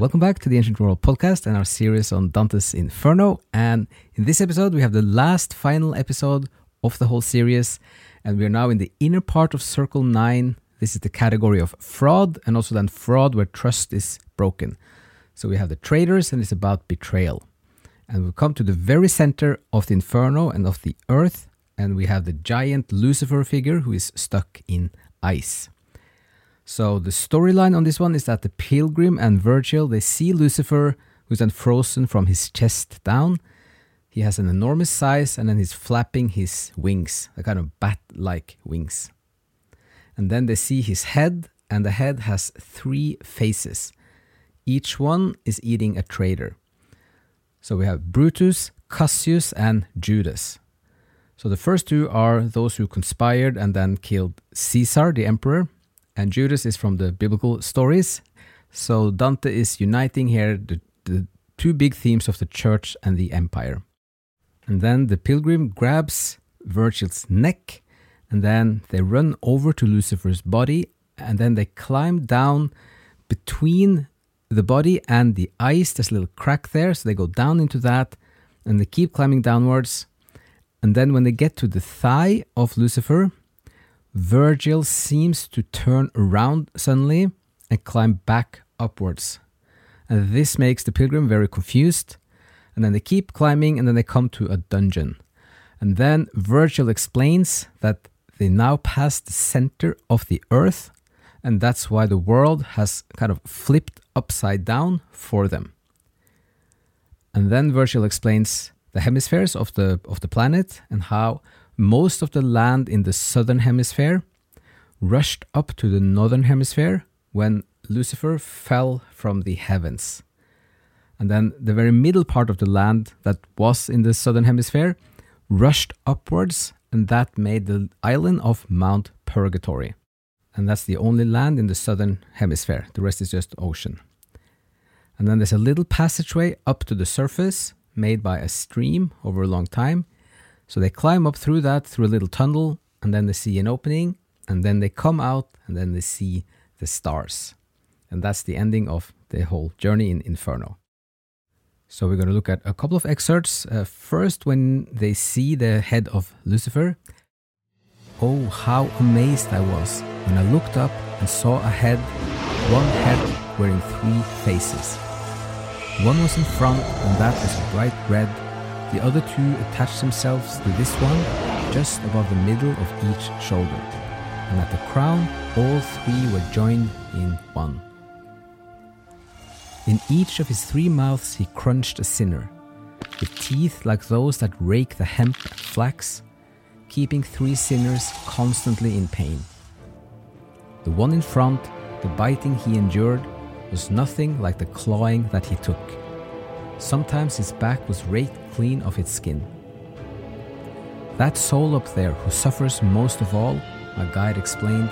Welcome back to the Ancient World podcast and our series on Dante's Inferno. And in this episode, we have the last final episode of the whole series. And we are now in the inner part of Circle 9. This is the category of fraud and also then fraud where trust is broken. So we have the traitors and it's about betrayal. And we come to the very center of the Inferno and of the earth. And we have the giant Lucifer figure who is stuck in ice. So the storyline on this one is that the pilgrim and Virgil they see Lucifer, who's then frozen from his chest down. He has an enormous size and then he's flapping his wings, a kind of bat-like wings. And then they see his head, and the head has three faces. Each one is eating a traitor. So we have Brutus, Cassius, and Judas. So the first two are those who conspired and then killed Caesar, the emperor, and Judas is from the biblical stories. So Dante is uniting here the, the two big themes of the church and the empire. And then the pilgrim grabs Virgil's neck, and then they run over to Lucifer's body, and then they climb down between the body and the ice. There's a little crack there, so they go down into that, and they keep climbing downwards. And then when they get to the thigh of Lucifer, Virgil seems to turn around suddenly and climb back upwards. And this makes the pilgrim very confused. And then they keep climbing and then they come to a dungeon. And then Virgil explains that they now pass the center of the earth, and that's why the world has kind of flipped upside down for them. And then Virgil explains the hemispheres of the of the planet and how most of the land in the southern hemisphere rushed up to the northern hemisphere when Lucifer fell from the heavens. And then the very middle part of the land that was in the southern hemisphere rushed upwards, and that made the island of Mount Purgatory. And that's the only land in the southern hemisphere. The rest is just ocean. And then there's a little passageway up to the surface made by a stream over a long time so they climb up through that, through a little tunnel, and then they see an opening, and then they come out, and then they see the stars. And that's the ending of the whole journey in Inferno. So we're going to look at a couple of excerpts. Uh, first, when they see the head of Lucifer. Oh, how amazed I was when I looked up and saw a head, one head wearing three faces. One was in front, and that was bright red the other two attach themselves to this one just above the middle of each shoulder, and at the crown, all three were joined in one. In each of his three mouths he crunched a sinner, with teeth like those that rake the hemp and flax, keeping three sinners constantly in pain. The one in front, the biting he endured, was nothing like the clawing that he took. Sometimes his back was raked clean of its skin. That soul up there who suffers most of all, my guide explained,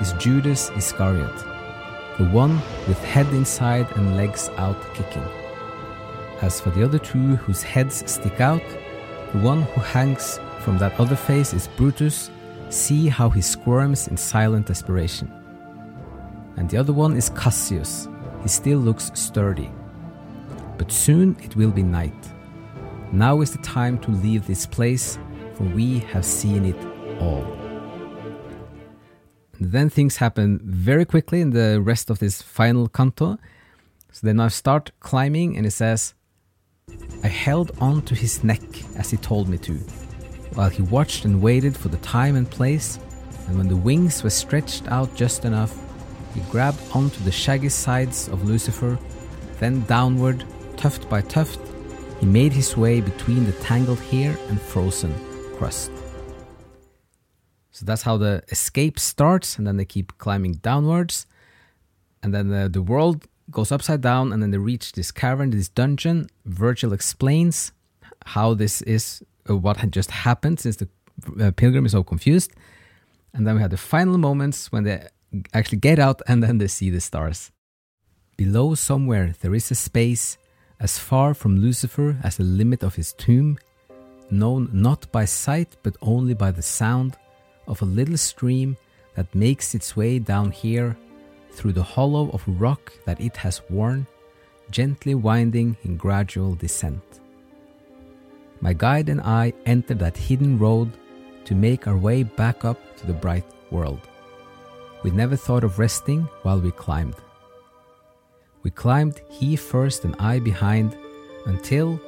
is Judas Iscariot, the one with head inside and legs out kicking. As for the other two whose heads stick out, the one who hangs from that other face is Brutus. See how he squirms in silent desperation. And the other one is Cassius. He still looks sturdy. But soon it will be night Now is the time to leave this place, for we have seen it all. Then things happen very quickly in the rest of this final canto. So then I start climbing, and it says, I held on to his neck as he told me to, while he watched and waited for the time and place, and when the wings were stretched out just enough, he grabbed onto the shaggy sides of Lucifer, then downward, tuft by tuft, he made his way between the tangled hair and frozen crust. So that's how the escape starts, and then they keep climbing downwards, and then the, the world goes upside down, and then they reach this cavern, this dungeon. Virgil explains how this is, uh, what had just happened since the uh, pilgrim is so confused. And then we have the final moments when they actually get out and then they see the stars. Below, somewhere, there is a space as far from Lucifer as the limit of his tomb, known not by sight but only by the sound of a little stream that makes its way down here through the hollow of rock that it has worn, gently winding in gradual descent. My guide and I entered that hidden road to make our way back up to the bright world. We never thought of resting while we climbed. We climbed, he first and I behind, until,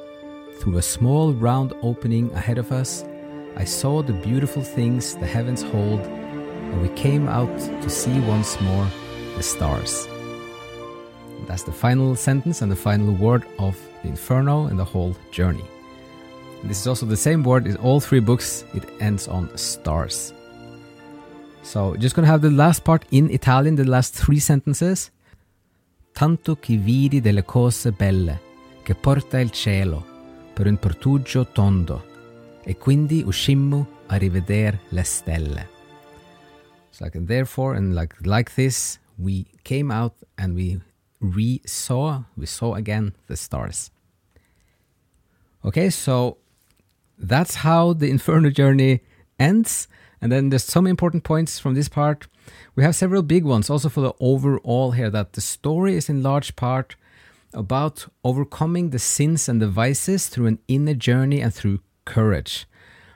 through a small round opening ahead of us, I saw the beautiful things the heavens hold, and we came out to see once more the stars. That's the final sentence and the final word of the Inferno and the whole journey. And this is also the same word in all three books, it ends on stars. So, just gonna have the last part in Italian, the last three sentences. Tanto che vidi delle cose belle, che porta il cielo, per un portugio tondo, e quindi uscimmo a rivedere le stelle. So like, therefore, and like like this, we came out and we re-saw, we saw again the stars. Okay, so that's how the Inferno journey ends. And then there's some important points from this part. We have several big ones also for the overall here that the story is in large part about overcoming the sins and the vices through an inner journey and through courage.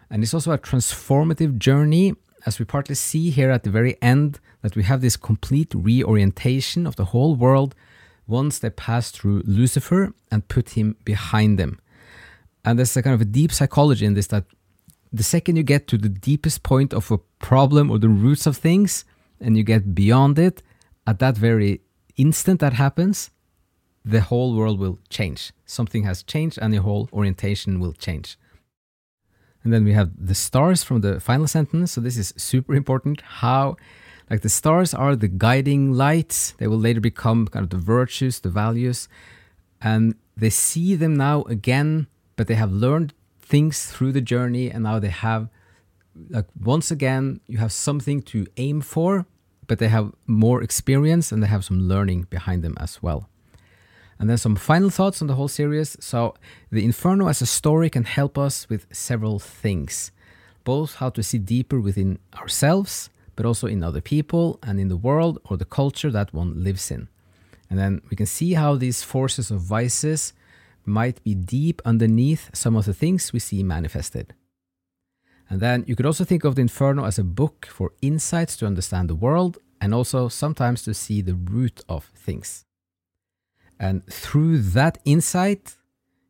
And it's also a transformative journey, as we partly see here at the very end, that we have this complete reorientation of the whole world once they pass through Lucifer and put him behind them. And there's a kind of a deep psychology in this that the second you get to the deepest point of a problem or the roots of things and you get beyond it, at that very instant that happens, the whole world will change. Something has changed and the whole orientation will change. And then we have the stars from the final sentence. So this is super important. How, like the stars are the guiding lights. They will later become kind of the virtues, the values. And they see them now again, but they have learned things through the journey. And now they have, like, once again, you have something to aim for, but they have more experience and they have some learning behind them as well. And then some final thoughts on the whole series. So, The Inferno as a story can help us with several things both how to see deeper within ourselves, but also in other people and in the world or the culture that one lives in. And then we can see how these forces of vices might be deep underneath some of the things we see manifested. And then you could also think of the Inferno as a book for insights to understand the world and also sometimes to see the root of things. And through that insight,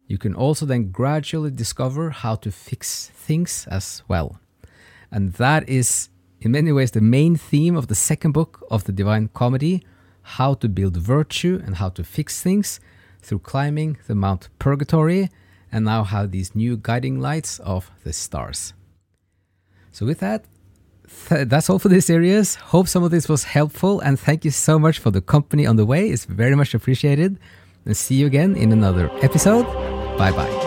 you can also then gradually discover how to fix things as well. And that is, in many ways, the main theme of the second book of the Divine Comedy how to build virtue and how to fix things through climbing the Mount Purgatory, and now have these new guiding lights of the stars. So, with that, th- that's all for this series. Hope some of this was helpful, and thank you so much for the company on the way. It's very much appreciated. And see you again in another episode. Bye bye.